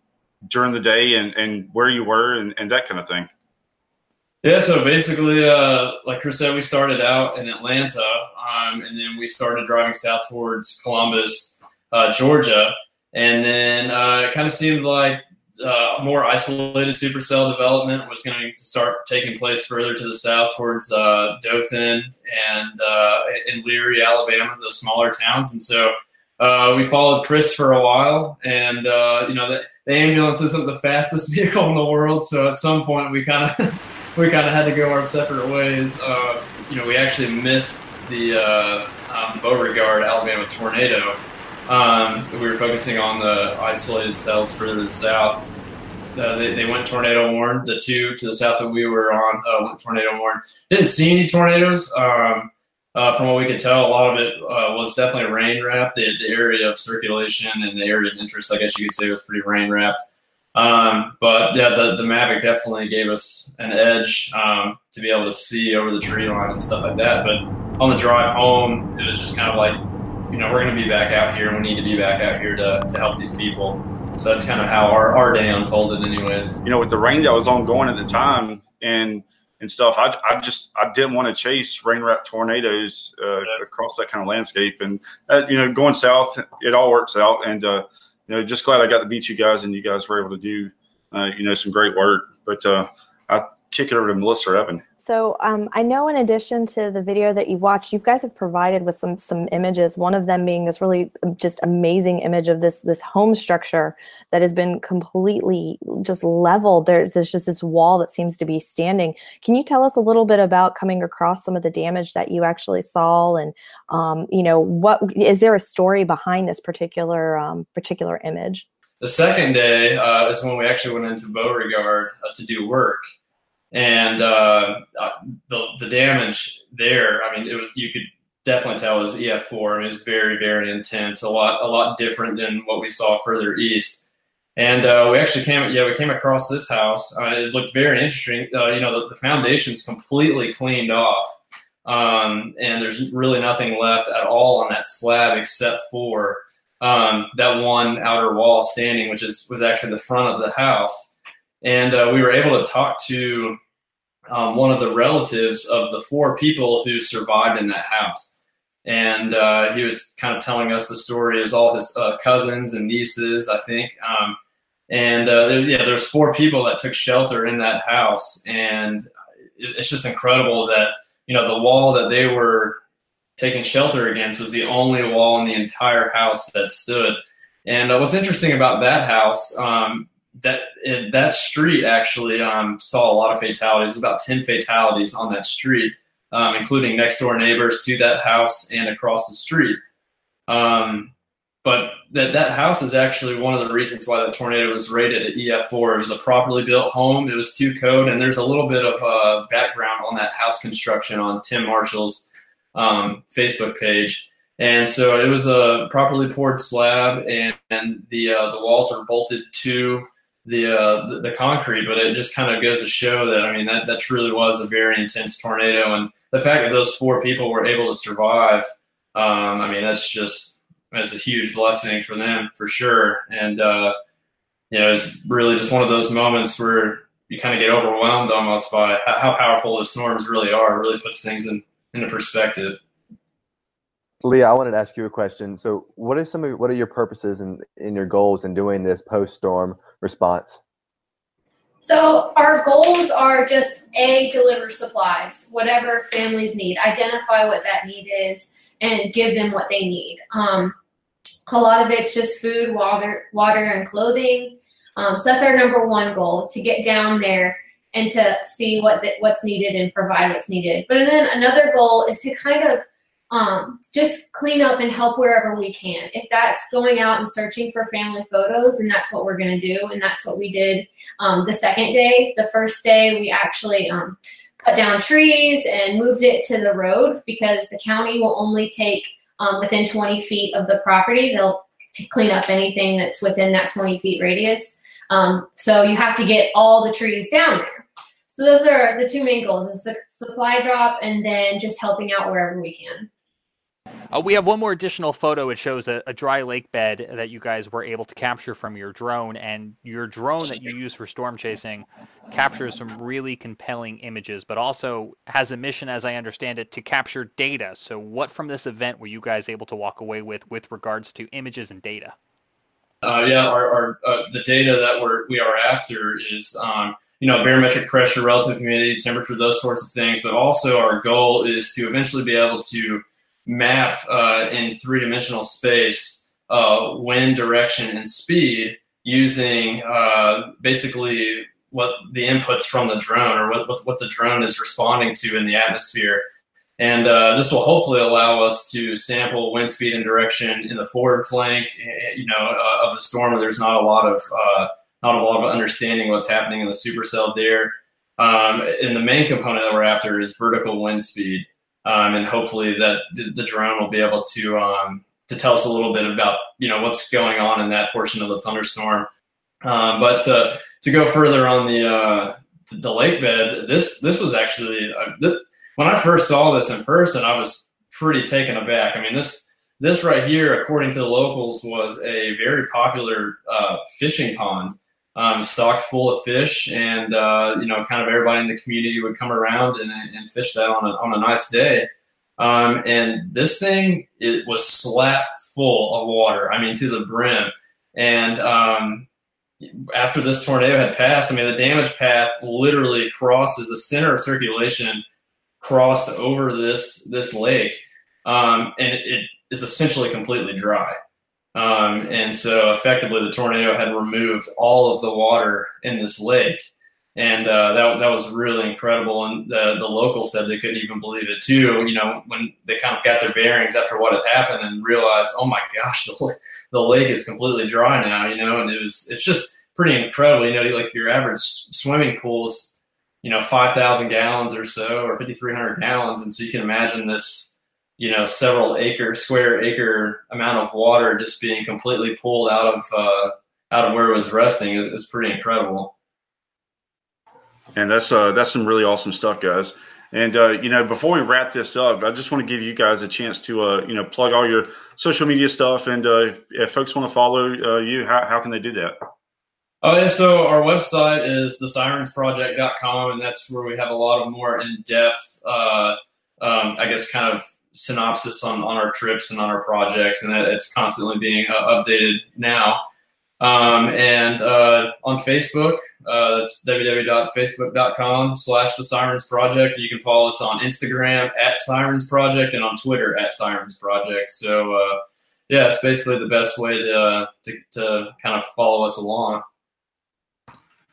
during the day and, and where you were and, and that kind of thing. Yeah, so basically, uh, like Chris said, we started out in Atlanta, um, and then we started driving south towards Columbus, uh, Georgia, and then uh, it kind of seemed like uh, more isolated supercell development was going to start taking place further to the south towards uh, Dothan and uh, in Leary, Alabama, those smaller towns, and so we followed Chris for a while, and you know the, the ambulance isn't the fastest vehicle in the world, so at some point we kind of we kind of had to go our separate ways. Uh, you know, we actually missed the uh, um, Beauregard, Alabama tornado. Um, we were focusing on the isolated cells further south. Uh, they, they, went tornado warned. The two to the south that we were on uh, went tornado warned. Didn't see any tornadoes. Um, uh, from what we could tell, a lot of it uh, was definitely rain wrapped. The, the, area of circulation and the area of interest, I guess you could say, was pretty rain wrapped. Um, but yeah, the, the Mavic definitely gave us an edge um, to be able to see over the tree line and stuff like that. But on the drive home, it was just kind of like, you know, we're going to be back out here. We need to be back out here to, to help these people. So that's kind of how our, our day unfolded, anyways. You know, with the rain that was ongoing at the time and and stuff, I, I just I didn't want to chase rain wrapped tornadoes uh, across that kind of landscape. And uh, you know, going south, it all works out. And uh, you know, just glad I got to meet you guys and you guys were able to do, uh, you know, some great work. But uh, I kick it over to Melissa Evan. So um, I know in addition to the video that you've watched, you guys have provided with some some images. One of them being this really um, just amazing image of this this home structure that has been completely just leveled. There's, there's just this wall that seems to be standing. Can you tell us a little bit about coming across some of the damage that you actually saw, and um, you know what is there a story behind this particular um, particular image? The second day uh, is when we actually went into Beauregard uh, to do work and uh, uh, the the damage there. I mean, it was you could definitely tell it was EF4. I mean, it was very very intense. A lot a lot different than what we saw further east. And uh, we actually came yeah we came across this house. Uh, it looked very interesting. Uh, you know, the, the foundation's completely cleaned off. Um, and there's really nothing left at all on that slab except for um, that one outer wall standing, which is was actually the front of the house and uh, we were able to talk to um, one of the relatives of the four people who survived in that house. And uh, he was kind of telling us the story as all his uh, cousins and nieces, I think. Um, and uh, there, yeah, there's four people that took shelter in that house, and it's just incredible that you know the wall that they were taking shelter against was the only wall in the entire house that stood. And uh, what's interesting about that house, um, that that street actually um, saw a lot of fatalities. About ten fatalities on that street, um, including next door neighbors to that house and across the street. Um, but that that house is actually one of the reasons why the tornado was rated at EF4. It was a properly built home. It was to code, and there's a little bit of uh, background on that house construction on Tim Marshall's um, Facebook page. And so it was a properly poured slab, and, and the uh, the walls are bolted to the, uh, the, concrete. But it just kind of goes to show that I mean that that truly was a very intense tornado, and the fact that those four people were able to survive. Um, I mean that's just that's a huge blessing for them for sure. And uh, you know, it's really just one of those moments where you kind of get overwhelmed almost by how powerful the storms really are. It really puts things in into perspective. Leah, I wanted to ask you a question. So, what are some of what are your purposes and in, in your goals in doing this post storm response? So our goals are just a deliver supplies, whatever families need, identify what that need is, and give them what they need. Um, a lot of it's just food, water, water, and clothing. Um, so that's our number one goal is to get down there and to see what the, what's needed and provide what's needed. But then another goal is to kind of um, just clean up and help wherever we can. If that's going out and searching for family photos, and that's what we're going to do, and that's what we did um, the second day. The first day, we actually um, cut down trees and moved it to the road because the county will only take um, within 20 feet of the property. They'll clean up anything that's within that 20 feet radius. Um, so you have to get all the trees down there. So those are the two main goals: is supply drop, and then just helping out wherever we can. Uh, we have one more additional photo. It shows a, a, dry lake bed that you guys were able to capture from your drone, and your drone that you use for storm chasing captures some really compelling images, but also has a mission, as I understand it, to capture data. So, what from this event were you guys able to walk away with with regards to images and data? Uh, yeah, our, our uh, the data that we're we are after is um, you know barometric pressure, relative humidity, temperature, those sorts of things. But also our goal is to eventually be able to map uh, in three dimensional space uh, wind direction and speed using uh, basically what the inputs from the drone or what, what, the drone is responding to in the atmosphere. And uh, this will hopefully allow us to sample wind speed and direction in the forward flank, eh, you know, uh, of the storm. Where there's not a lot of uh, not a lot of understanding what's happening in the supercell there. Um, and the main component that we're after is vertical wind speed um, and hopefully that the, drone will be able to um, to tell us a little bit about you know what's going on in that portion of the thunderstorm. Um, but to, to go further on the uh, the lake bed, this this was actually uh, th- when I first saw this in person, I was pretty taken aback. I mean this. This right here, according to the locals, was a very popular uh, fishing pond um, stocked full of fish, and uh, you know, kind of everybody in the community would come around and, and fish that on a, on a nice day. Um, and this thing it was slap full of water. I mean, to the brim. And um, after this tornado had passed, I mean, the damage path literally crosses the center of circulation, crossed over this this lake, um, and it, it is essentially completely dry. Um, and so effectively the tornado had removed all of the water in this lake. And uh, that, that was really incredible. And the, the locals said they couldn't even believe it too, you know, when they kind of got their bearings after what had happened and realized, oh my gosh, the, the lake is completely dry now, you know, and it was, it's just pretty incredible. You know, like your average swimming pools, you know, 5,000 gallons or so, or 5,300 gallons. And so you can imagine this, you know several acre square acre amount of water just being completely pulled out of uh, out of where it was resting is, is pretty incredible. And that's uh, that's some really awesome stuff, guys. And uh, you know, before we wrap this up, I just want to give you guys a chance to uh, you know plug all your social media stuff. And uh, if, if folks want to follow uh, you, how, how can they do that? Oh yeah, so our website is thesirensproject.com, and that's where we have a lot of more in depth, uh, um, I guess, kind of synopsis on, on our trips and on our projects, and that it's constantly being uh, updated now. Um, and uh, on Facebook, uh, that's www.facebook.com slash the Sirens Project. You can follow us on Instagram at Sirens Project and on Twitter at Sirens Project. So, uh, yeah, it's basically the best way to, uh, to, to kind of follow us along.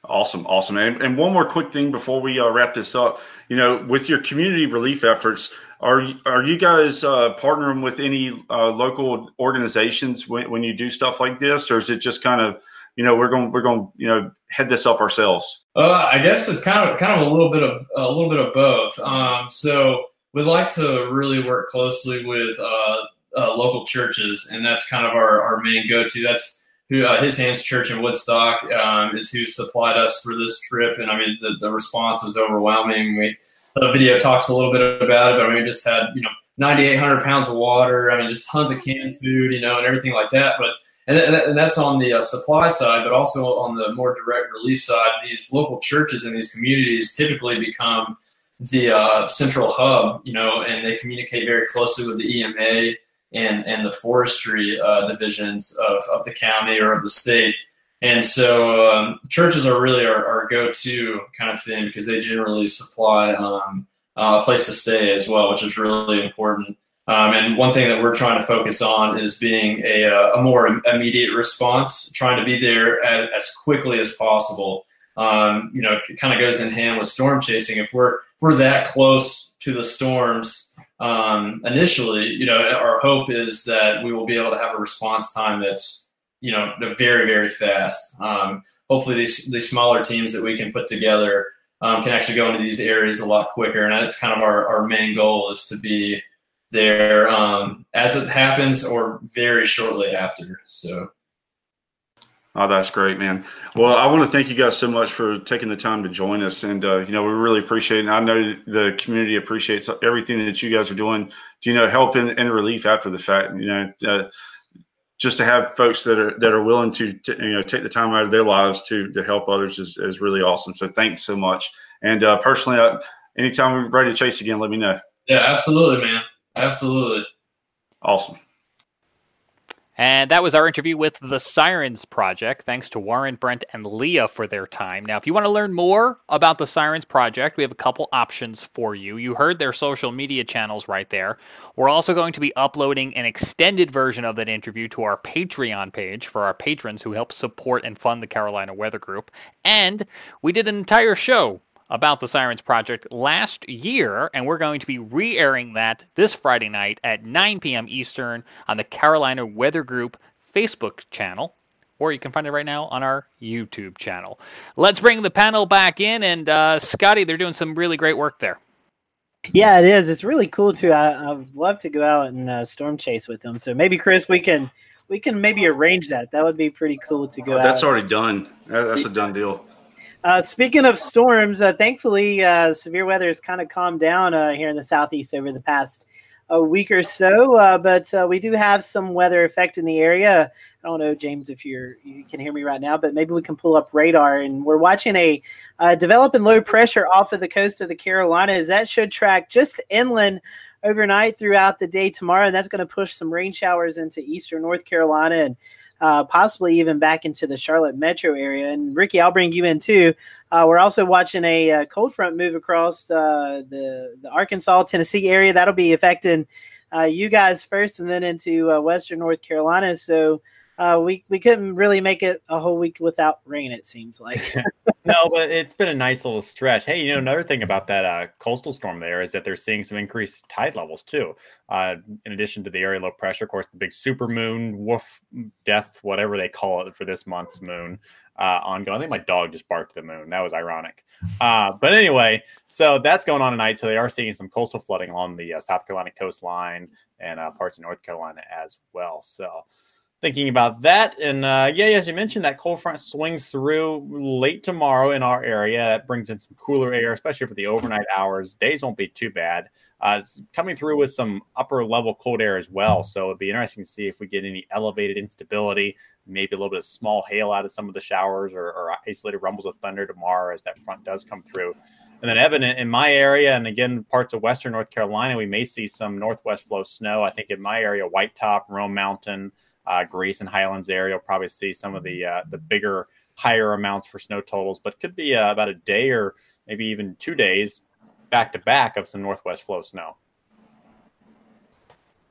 Awesome, awesome. And, and one more quick thing before we uh, wrap this up. You know, with your community relief efforts, are are you guys uh, partnering with any uh, local organizations when, when you do stuff like this, or is it just kind of you know we're going we're going you know head this up ourselves? Uh, I guess it's kind of kind of a little bit of a little bit of both. Um, so we'd like to really work closely with uh, uh, local churches, and that's kind of our, our main go to. That's who uh, His Hands Church in Woodstock um, is who supplied us for this trip, and I mean the, the response was overwhelming. We the video talks a little bit about it, but I mean we just had you know 9,800 pounds of water. I mean just tons of canned food, you know, and everything like that. But and, and that's on the uh, supply side, but also on the more direct relief side. These local churches in these communities typically become the uh, central hub, you know, and they communicate very closely with the EMA and and the forestry uh, divisions of, of the county or of the state. And so um, churches are really our, our, go-to kind of thing because they generally supply um, a place to stay as well, which is really important. Um, and one thing that we're trying to focus on is being a, a more immediate response, trying to be there as, as quickly as possible. Um, you know, it kind of goes in hand with storm chasing. If we're if we're that close to the storms, um, initially, you know, our hope is that we will be able to have a response time that's, you know, very, very fast. Um, hopefully, these these smaller teams that we can put together um, can actually go into these areas a lot quicker, and that's kind of our, our main goal is to be there um, as it happens or very shortly after. So. Oh, that's great, man. Well, I want to thank you guys so much for taking the time to join us, and uh, you know we really appreciate it. And I know the community appreciates everything that you guys are doing to you know help in, in relief after the fact. You know, uh, just to have folks that are that are willing to, to, you know take the time out of their lives to to help others is, is really awesome. So thanks so much. And uh, personally, I, anytime we're ready to chase again, let me know. Yeah, absolutely, man. Absolutely. Awesome. And that was our interview with the Sirens Project. Thanks to Warren, Brent, and Leah for their time. Now, if you want to learn more about the Sirens Project, we have a couple options for you. You heard their social media channels right there. We're also going to be uploading an extended version of that interview to our Patreon page for our patrons who help support and fund the Carolina Weather Group. And we did an entire show about the Sirens Project last year, and we're going to be re airing that this Friday night at 9 p.m. Eastern on the Carolina Weather Group Facebook channel. Or you can find it right now on our YouTube channel. Let's bring the panel back in, and uh, Scotty, they're doing some really great work there. Yeah, it is. It's really cool too. I, would love to go out and uh, storm chase with them. So maybe Chris, we can we can maybe arrange that. That would be pretty cool to go. Oh, that's already done. That's a done deal. Uh, speaking of storms, uh, thankfully, uh, severe weather has kind of calmed down uh, here in the southeast over the past a week or so. Uh, but uh, we do have some weather effect in the area. I don't know, James, if you're you can hear me right now, but maybe we can pull up radar. And we're watching a developing low pressure off of the coast of the Carolinas that should track just inland overnight throughout the day tomorrow, and that's going to push some rain showers into eastern North Carolina and uh, possibly even back into the Charlotte metro area. And Ricky, I'll bring you in too. Uh, we're also watching a, a, uh, cold front move across uh, the the Arkansas Tennessee area. That'll be affecting uh, you guys first, and then into Western North Carolina. So we we couldn't really make it a whole week without rain. It seems like. no, but it's been a nice little stretch. Hey, you know another thing about that uh, coastal storm there is that they're seeing some increased tide levels too. Uh, in addition to the area low pressure, of course, the big super moon, woof, death, whatever they call it for this month's moon, uh, ongoing. I think my dog just barked the moon. That was ironic. Uh, but anyway, so that's going on tonight. So they are seeing some coastal flooding along the uh, South Carolina coastline and uh, parts of North Carolina as well. So thinking about that. And uh, yeah, as you mentioned, that cold front swings through late tomorrow in our area. That brings in some cooler air, especially for the overnight hours. Days won't be too bad. Uh, it's coming through with some upper level cold air as well. So it'd be interesting to see if we get any elevated instability, maybe a little bit of small hail out of some of the showers or, or isolated rumbles of thunder tomorrow as that front does come through. And then, Evan, in my area, and again, parts of Western North Carolina, we may see some northwest flow snow. I think in my area, White Top, Roan Mountain, uh, and Highlands area. You'll probably see some of the uh, the bigger, higher amounts for snow totals, but could be uh, about a day or maybe even two days back to back of some northwest flow snow.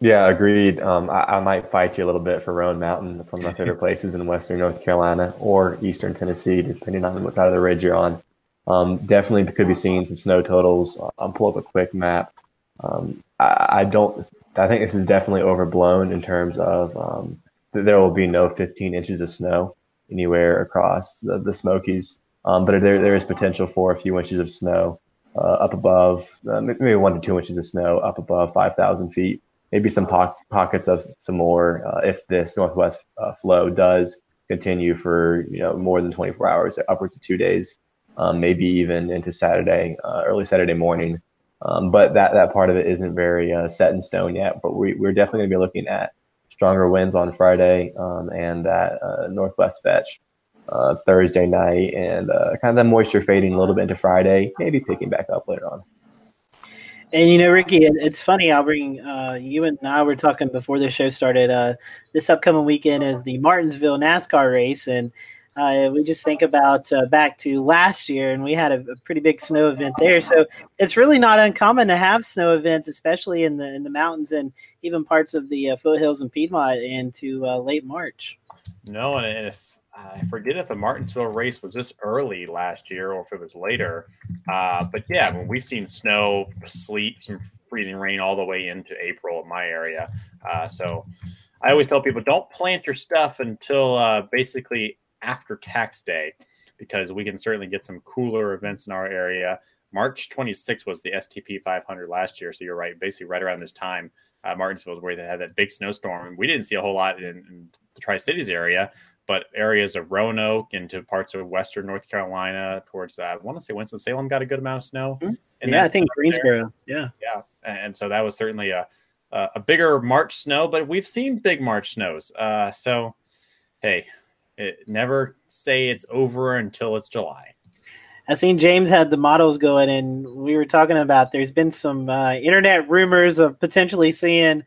Yeah, agreed. Um, I, I, might fight you a little bit for Roan Mountain. That's one of my favorite places in western North Carolina or eastern Tennessee, depending on what side of the ridge you're on. Um, definitely could be seeing some snow totals. I'll pull up a quick map. Um, I, I, don't. I think this is definitely overblown in terms of um, there will be no 15 inches of snow anywhere across the, the Smokies, um, but there there is potential for a few inches of snow uh, up above, uh, maybe one to two inches of snow up above 5,000 feet maybe some po- pockets of some more uh, if this northwest uh, flow does continue for you know more than 24 hours, upward to two days, um, maybe even into Saturday, uh, early Saturday morning. Um, but that that part of it isn't very uh, set in stone yet. But we, we're definitely going to be looking at stronger winds on Friday um, and that uh, northwest fetch. Uh, Thursday night and kind of the moisture fading a little bit into Friday, maybe picking back up later on. And you know, Ricky, it's funny. I'll bring uh, you and I were talking before the show started. Uh, this upcoming weekend is the Martinsville NASCAR race, and uh, we just think about uh, back to last year, and we had a, a, pretty big snow event there. So it's really not uncommon to have snow events, especially in the in the mountains and even parts of the uh, foothills and Piedmont into uh, late March. No, and if I forget if the Martinsville race was this early last year or if it was later. Uh, but yeah, I mean, we've seen snow, sleet, some freezing rain all the way into April in my area. Uh, so I always tell people don't plant your stuff until basically after tax day because we can certainly get some cooler events in our area. March 26th was the STP 500 last year. So you're right. Basically, right around this time, uh, Martinsville was where they had that big snowstorm. We didn't see a whole lot in, in the Tri Cities area but areas of Roanoke into parts of western North Carolina towards that. I want to say Winston Salem got a good amount of snow. Mm-hmm. Yeah, I think Greensboro. Yeah, yeah, and so that was certainly a a bigger March snow, but we've seen big March snows. Uh, so hey, it, never say it's over until it's July. I seen James had the models going, and we were talking about there's been some uh, internet rumors of potentially seeing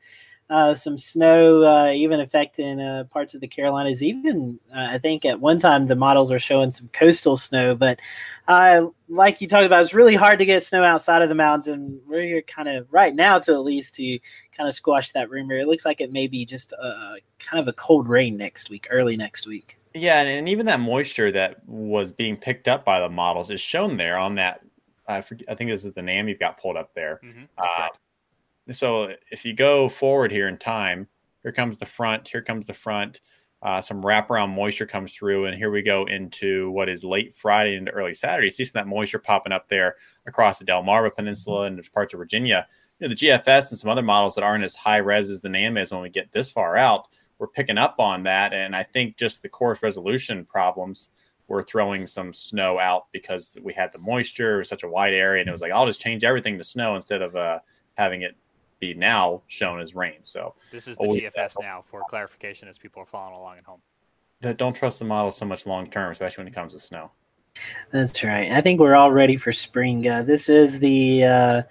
uh, some snow, uh, even affecting uh, parts of the Carolinas. Even uh, I think at one time the models are showing some coastal snow, but uh, like you talked about, it's really hard to get snow outside of the mountains, and we're here kind of right now to at least to kind of squash that rumor. It looks like it may be just a, kind of a cold rain next week, early next week. Yeah, and, and even that moisture that was being picked up by the models is shown there on that. I, forget, I think this is the NAM you've got pulled up there. Mm-hmm, uh, so if you go forward here in time, here comes the front, here comes the front. Uh, some wraparound moisture comes through, and here we go into what is late Friday into early Saturday. You see some of that moisture popping up there across the Delmarva Peninsula and there's parts of Virginia. You know, the GFS and some other models that aren't as high res as the NAM is when we get this far out, we're picking up on that. And I think just the coarse resolution problems were throwing some snow out because we had the moisture, it was such a wide area, and it was like, I'll just change everything to snow instead of uh, having it be now shown as rain. So this is the GFS now for clarification as people are following along at home. That don't trust the model so much long term, especially when it comes to snow. That's right. I think we're all ready for spring. Uh, this is the uh,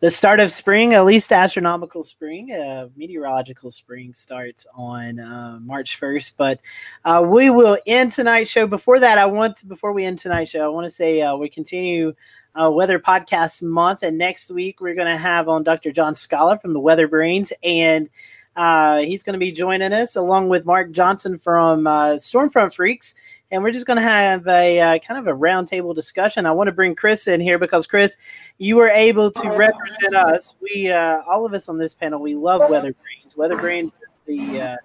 the start of spring, at least astronomical spring. Uh, meteorological spring starts on uh, March first. But uh, we will end tonight's show. Before that, I want to, before we end tonight's show, I want to say uh, we continue Weather Podcast Month. And next week, we're going to have on Dr. John Scala from the Weather Brains. And he's going to be joining us along with Mark Johnson from Stormfront Freaks. And we're just going to have a uh, kind of a roundtable discussion. I want to bring Chris in here because, Chris, you were able to represent us. We, uh, all of us on this panel, we love Weather Brains. Weather Brains is the uh,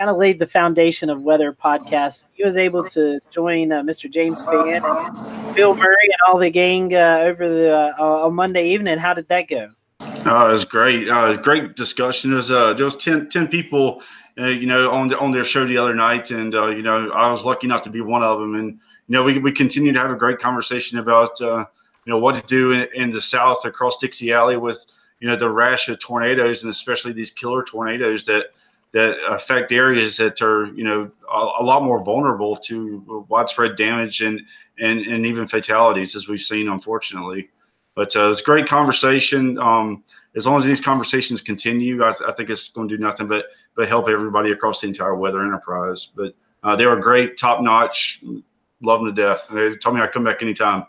kind of laid the foundation of weather podcasts. He was able to join uh, Mr. James Spann and Bill Murray and all the gang uh, over the uh, on Monday evening. How did that go? Oh, it was great. Uh, it was great discussion. There was uh, there was 10, 10 people, uh, you know, on the, on their show the other night, and uh, you know, I was lucky enough to be one of them. And you know, we we continued to have a great conversation about uh, you know what to do in, in the South across Dixie Alley with you know the rash of tornadoes, and especially these killer tornadoes that that affect areas that are you know a, a, lot more vulnerable to widespread damage and, and and even fatalities as we've seen unfortunately but uh, it's a great conversation um, as long as these conversations continue I, th- I, think it's going to do nothing but but help everybody across the entire weather enterprise but uh, they were great top notch love them to death they told me i'd come back anytime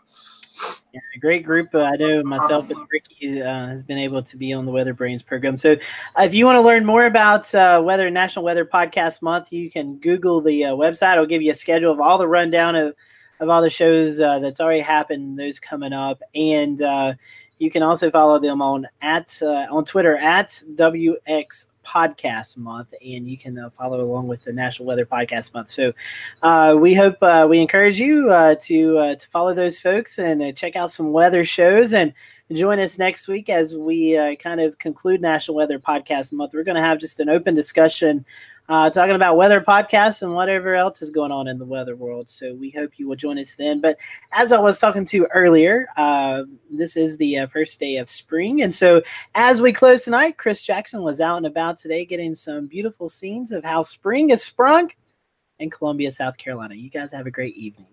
Yeah, a great group. Uh, I know myself and Ricky uh, has been able to be on the Weather Brains program. So, uh, if you want to learn more about uh, Weather National Weather Podcast Month, you can Google the uh, website. It'll give you a schedule of all the rundown of, of all the shows that's already happened, those coming up, and you can also follow them on at on Twitter at WX podcast month and you can uh, follow along with the national weather podcast month so uh, we hope uh, we encourage you uh, to uh, to follow those folks and uh, check out some weather shows and join us next week as we kind of conclude national weather podcast month. We're going to have just an open discussion uh, talking about weather podcasts and whatever else is going on in the weather world. So we hope you will join us then. But as I was talking to earlier, uh, this is the uh, first day of spring. And so as we close tonight, Chris Jackson was out and about today getting some beautiful scenes of how spring is sprung in Columbia, South Carolina. You guys have a great evening.